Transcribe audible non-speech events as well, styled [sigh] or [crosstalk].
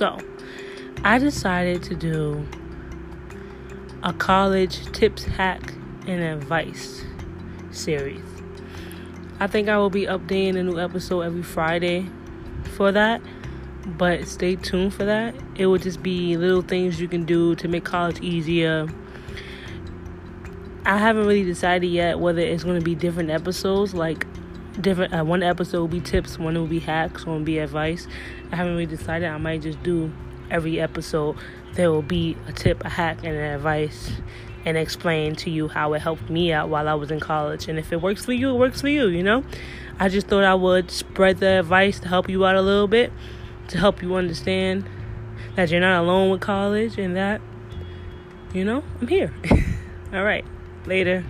So, I decided to do a college tips, hack, and advice series. I think I will be updating a new episode every Friday for that, but stay tuned for that. It will just be little things you can do to make college easier. I haven't really decided yet whether it's going to be different episodes, like different. Uh, one episode will be tips, one will be hacks, one will be advice. I haven't really decided. I might just do every episode. There will be a tip, a hack, and an advice, and explain to you how it helped me out while I was in college. And if it works for you, it works for you. You know, I just thought I would spread the advice to help you out a little bit, to help you understand that you're not alone with college and that, you know, I'm here. [laughs] All right, later.